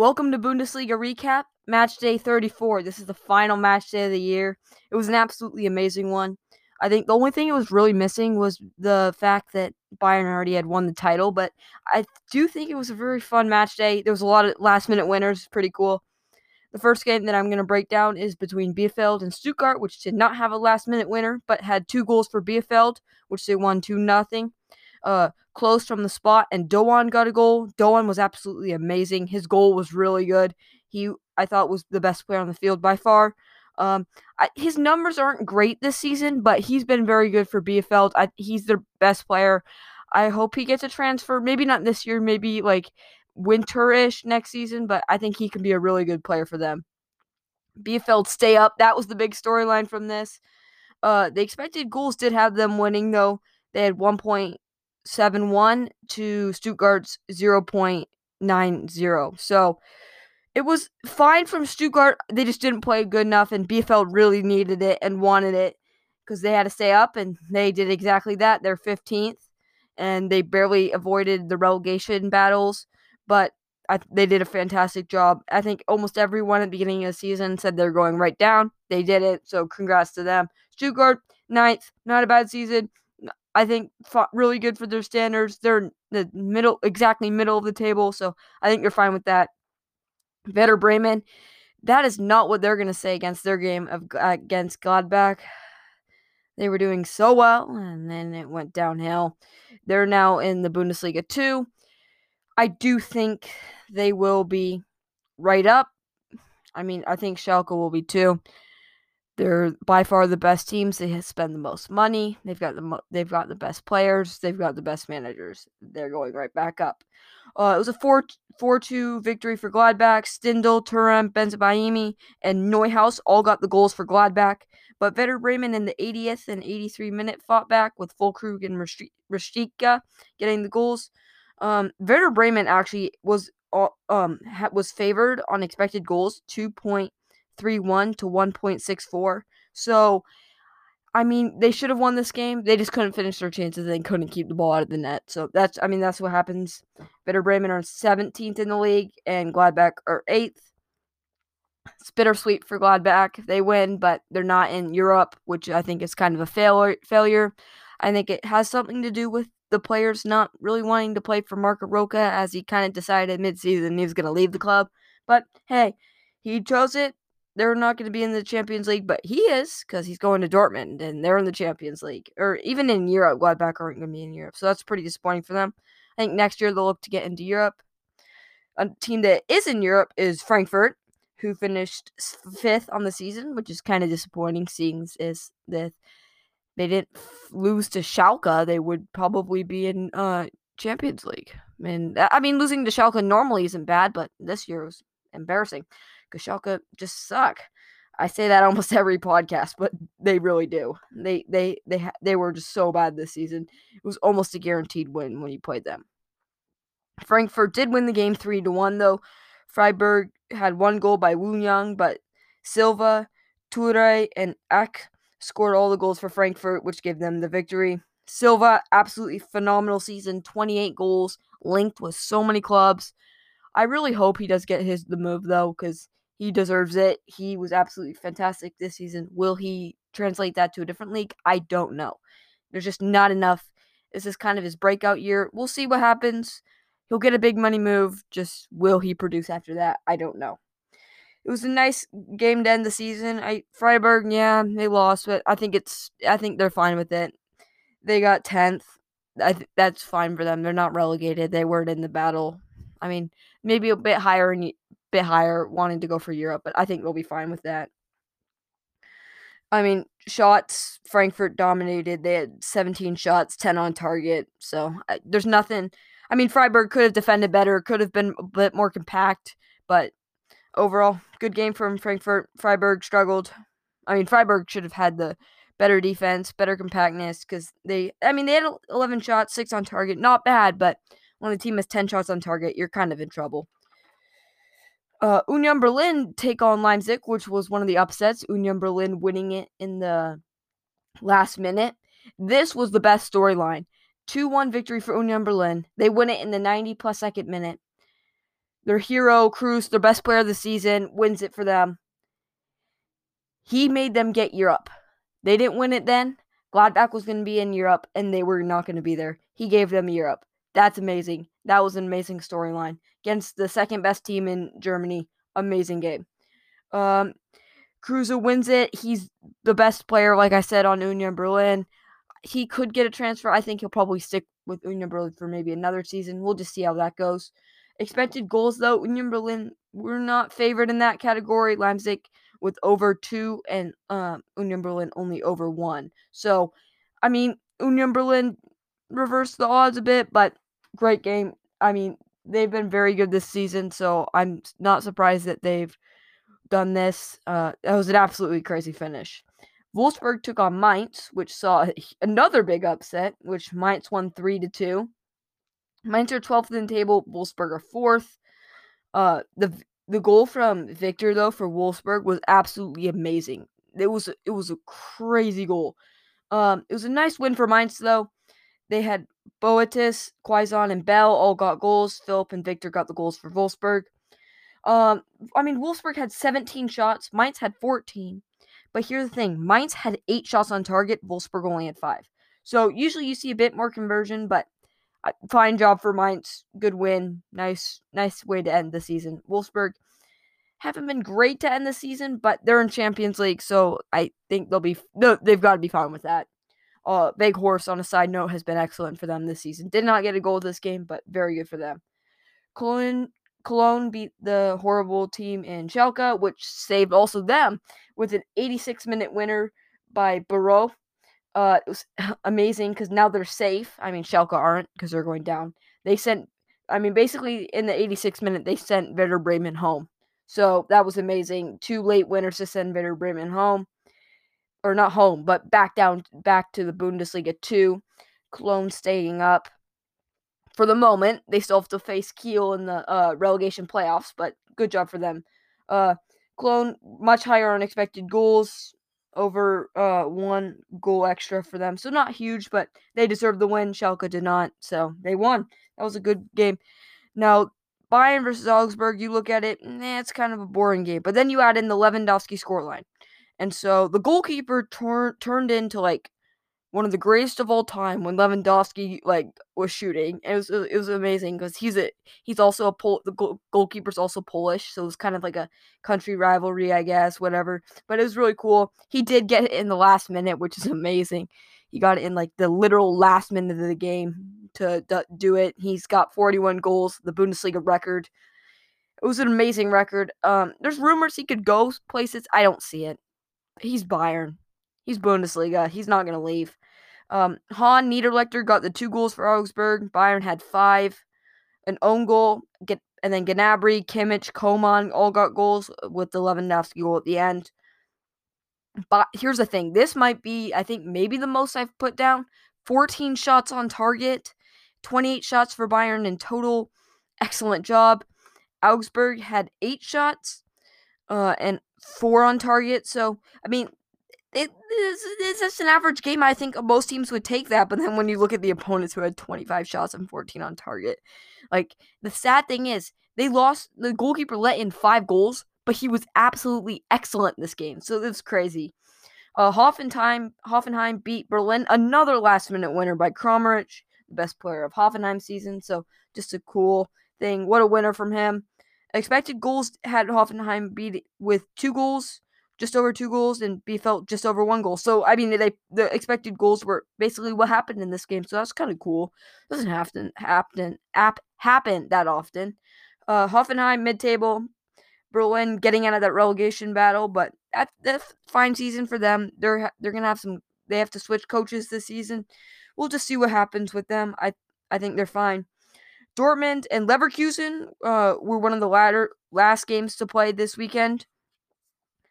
Welcome to Bundesliga Recap, match day 34. This is the final match day of the year. It was an absolutely amazing one. I think the only thing it was really missing was the fact that Bayern already had won the title, but I do think it was a very fun match day. There was a lot of last minute winners, pretty cool. The first game that I'm going to break down is between Bielefeld and Stuttgart, which did not have a last minute winner, but had two goals for Bielefeld, which they won 2 0 uh, close from the spot, and Doan got a goal. Doan was absolutely amazing. His goal was really good. He, I thought, was the best player on the field by far. Um, I, his numbers aren't great this season, but he's been very good for Bielefeld. I, he's their best player. I hope he gets a transfer. Maybe not this year. Maybe like winterish next season. But I think he can be a really good player for them. Bielefeld stay up. That was the big storyline from this. Uh, the expected goals did have them winning though. They had one point 7 1 to Stuttgart's 0.90. So it was fine from Stuttgart. They just didn't play good enough, and Bielefeld really needed it and wanted it because they had to stay up, and they did exactly that. They're 15th, and they barely avoided the relegation battles, but I, they did a fantastic job. I think almost everyone at the beginning of the season said they're going right down. They did it, so congrats to them. Stuttgart, ninth, not a bad season. I think really good for their standards. They're the middle, exactly middle of the table, so I think you're fine with that. Werder Bremen, that is not what they're going to say against their game of against Gladbach. They were doing so well, and then it went downhill. They're now in the Bundesliga 2. I do think they will be right up. I mean, I think Schalke will be too. They're by far the best teams. They spend the most money. They've got the mo- they've got the best players. They've got the best managers. They're going right back up. Uh, it was a 4 4 2 victory for Gladbach. Stindl, Thuram, Bensebaini, and Neuhaus all got the goals for Gladbach. But Werder Bremen in the 80th and 83 minute fought back with Füllkrug and Rashica getting the goals. Um, Werder Bremen actually was uh, um was favored on expected goals, two point 3-1 to 1.64. So I mean, they should have won this game. They just couldn't finish their chances They couldn't keep the ball out of the net. So that's I mean, that's what happens. Werder Bremen are 17th in the league and Gladbach are 8th. It's bittersweet for Gladbach. They win, but they're not in Europe, which I think is kind of a failure failure. I think it has something to do with the players not really wanting to play for Marco Rocca as he kind of decided midseason he was going to leave the club. But hey, he chose it they're not going to be in the Champions League, but he is because he's going to Dortmund and they're in the Champions League. Or even in Europe, Gladbach aren't going to be in Europe. So that's pretty disappointing for them. I think next year they'll look to get into Europe. A team that is in Europe is Frankfurt, who finished fifth on the season, which is kind of disappointing, seeing is that they didn't lose to Schalke. They would probably be in uh, Champions League. And I mean, losing to Schalke normally isn't bad, but this year was embarrassing because just suck. I say that almost every podcast, but they really do. They they they they were just so bad this season. It was almost a guaranteed win when you played them. Frankfurt did win the game three to one though. Freiburg had one goal by Wu Young, but Silva, Toure, and Ek scored all the goals for Frankfurt, which gave them the victory. Silva, absolutely phenomenal season, 28 goals, linked with so many clubs. I really hope he does get his the move though, because he deserves it. He was absolutely fantastic this season. Will he translate that to a different league? I don't know. There's just not enough. This is kind of his breakout year. We'll see what happens. He'll get a big money move. Just will he produce after that? I don't know. It was a nice game to end the season. I Freiburg, yeah, they lost, but I think it's I think they're fine with it. They got 10th. I th- that's fine for them. They're not relegated. They weren't in the battle. I mean, maybe a bit higher in bit higher wanting to go for Europe, but I think we'll be fine with that. I mean, shots, Frankfurt dominated. They had 17 shots, 10 on target. So I, there's nothing. I mean, Freiburg could have defended better, could have been a bit more compact, but overall, good game from Frankfurt. Freiburg struggled. I mean, Freiburg should have had the better defense, better compactness, because they, I mean, they had 11 shots, six on target. Not bad, but when the team has 10 shots on target, you're kind of in trouble. Uh, Union Berlin take on Leipzig, which was one of the upsets. Union Berlin winning it in the last minute. This was the best storyline. 2 1 victory for Union Berlin. They win it in the 90 plus second minute. their hero, Kruse, their best player of the season, wins it for them. He made them get Europe. They didn't win it then. Gladbach was going to be in Europe and they were not going to be there. He gave them Europe. That's amazing. That was an amazing storyline against the second best team in Germany. Amazing game. Um, Kruse wins it. He's the best player, like I said, on Union Berlin. He could get a transfer. I think he'll probably stick with Union Berlin for maybe another season. We'll just see how that goes. Expected goals, though, Union Berlin were not favored in that category. Leipzig with over two, and um, Union Berlin only over one. So, I mean, Union Berlin reversed the odds a bit, but great game. I mean, they've been very good this season, so I'm not surprised that they've done this. Uh, that was an absolutely crazy finish. Wolfsburg took on Mainz, which saw another big upset, which Mainz won three to two. Mainz are 12th in the table, Wolfsburg are fourth. Uh, the the goal from Victor though for Wolfsburg was absolutely amazing. It was it was a crazy goal. Um, it was a nice win for Mainz though. They had Boetius, Quaison, and Bell all got goals. Philip and Victor got the goals for Wolfsburg. Um, I mean, Wolfsburg had 17 shots. Mainz had 14. But here's the thing: Mainz had eight shots on target. Wolfsburg only had five. So usually you see a bit more conversion, but uh, fine job for Mainz. Good win. Nice, nice way to end the season. Wolfsburg haven't been great to end the season, but they're in Champions League, so I think they'll be no, they've got to be fine with that. Uh, horse on a side note has been excellent for them this season. Did not get a goal this game, but very good for them. Cologne Cologne beat the horrible team in Schalke, which saved also them with an 86 minute winner by Barreau. Uh, it was amazing because now they're safe. I mean, Schalke aren't because they're going down. They sent, I mean, basically in the 86 minute, they sent Werder Bremen home. So that was amazing. Two late winners to send Werder Bremen home, or not home, but back down, back to the Bundesliga two. Cologne staying up for the moment. They still have to face Kiel in the uh, relegation playoffs, but good job for them. Uh, Cologne much higher unexpected goals, over uh, one goal extra for them, so not huge, but they deserved the win. Schalke did not, so they won. That was a good game. Now Bayern versus Augsburg, you look at it, eh, it's kind of a boring game. But then you add in the Lewandowski scoreline. And so the goalkeeper tor- turned into like one of the greatest of all time when Lewandowski like was shooting. It was it was amazing because he's a he's also a Pol- the goal- goalkeeper's also Polish, so it was kind of like a country rivalry, I guess, whatever. But it was really cool. He did get it in the last minute, which is amazing. He got it in like the literal last minute of the game to do it. He's got 41 goals, the Bundesliga record. It was an amazing record. Um, there's rumors he could go places. I don't see it. He's Bayern. He's Bundesliga. He's not going to leave. Um, Hahn Niederlechner got the two goals for Augsburg. Bayern had five. An own goal. Get and then Gnabry, Kimmich, Coman all got goals with the Lewandowski goal at the end. But here's the thing: this might be, I think, maybe the most I've put down. 14 shots on target, 28 shots for Bayern in total. Excellent job. Augsburg had eight shots, uh, and four on target. So I mean, it, it's, it's just an average game. I think most teams would take that. But then when you look at the opponents who had 25 shots and 14 on target, like the sad thing is they lost. The goalkeeper let in five goals, but he was absolutely excellent in this game. So it's crazy. Uh, Hoffenheim, Hoffenheim beat Berlin. Another last minute winner by Kramaric, the best player of Hoffenheim season. So just a cool thing. What a winner from him. Expected goals had Hoffenheim beat with two goals just over two goals and Bielefeld just over one goal. So I mean, they the expected goals were basically what happened in this game. So that's kind of cool. Doesn't have to happen app happen that often. Uh, Hoffenheim mid table, Berlin getting out of that relegation battle, but that, that's fine season for them. They're they're gonna have some. They have to switch coaches this season. We'll just see what happens with them. I I think they're fine. Dortmund and Leverkusen uh, were one of the latter last games to play this weekend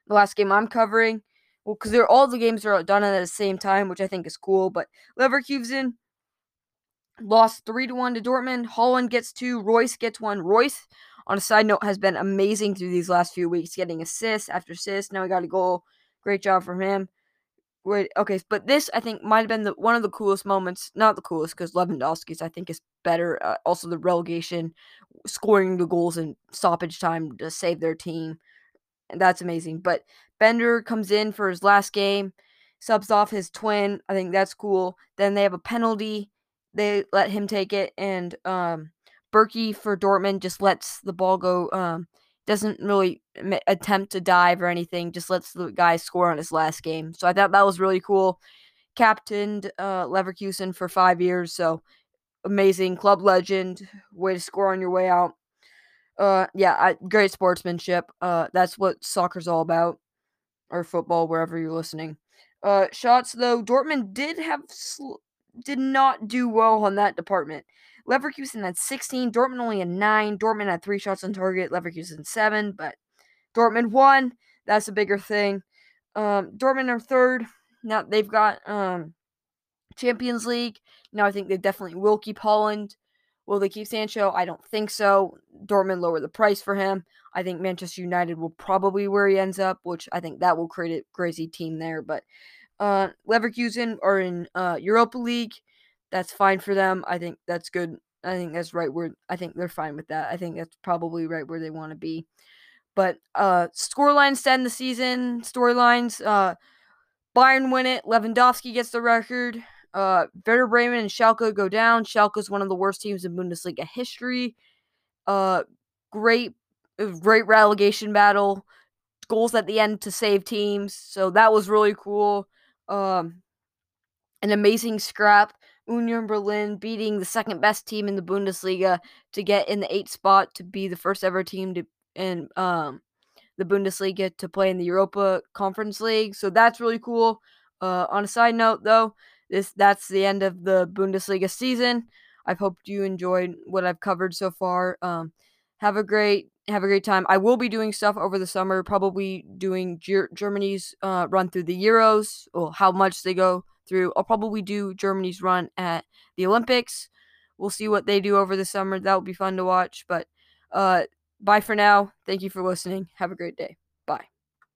the last game I'm covering. Well, because they're all the games are done at the same time, which I think is cool. But Leverkusen lost three to one to Dortmund. Haaland gets two. Reus gets one. Reus, on a side note, has been amazing through these last few weeks, getting assists after assists. Now he got a goal. Great job from him. Wait, okay, but this I think might have been the one of the coolest moments. Not the coolest because Lewandowski's I think is better. Uh, also, the relegation, scoring the goals in stoppage time to save their team. And that's amazing. But Bender comes in for his last game, subs off his twin. I think that's cool. Then they have a penalty. They let him take it. And um, Bürki for Dortmund just lets the ball go. Um, doesn't really attempt to dive or anything. Just lets the guy score on his last game. So I thought that was really cool. Captained uh, Leverkusen for five years. So amazing club legend. Way to score on your way out. Uh, yeah, I, great sportsmanship. Uh, that's what soccer's all about, or football, wherever you're listening. Uh, shots though, Dortmund did have sl- did not do well on that department. Leverkusen had 16, Dortmund only had nine. Dortmund had three shots on target, Leverkusen seven, but Dortmund won. That's a bigger thing. Um, Dortmund are third. Now they've got um Champions League. Now I think they definitely will keep Haaland. Will they keep Sancho? I don't think so. Dortmund lower the price for him. I think Manchester United will probably where he ends up, which I think that will create a crazy team there. But uh, Leverkusen are in uh, Europa League. That's fine for them. I think that's good. I think that's right where I think they're fine with that. I think that's probably right where they want to be. But uh scorelines to end the season, storylines, uh Bayern win it, Lewandowski gets the record. Uh, Werder Bremen and Schalke go down. Schalke is one of the worst teams in Bundesliga history. Uh, great, uh, great relegation battle. Goals at the end to save teams. So that was really cool. Um, an amazing scrap. Union Berlin beating the second best team in the Bundesliga to get in the eighth spot to be the first ever team to in um the Bundesliga to play in the Europa Conference League. So that's really cool. Uh, on a side note, though, this that's the end of the Bundesliga season. I've hoped you enjoyed what I've covered so far. Um, have a great have a great time. I will be doing stuff over the summer, probably doing Ger- Germany's uh, run through the Euros, or how much they go through. I'll probably do Germany's run at the Olympics. We'll see what they do over the summer. That will be fun to watch. But uh, bye for now. Thank you for listening. Have a great day.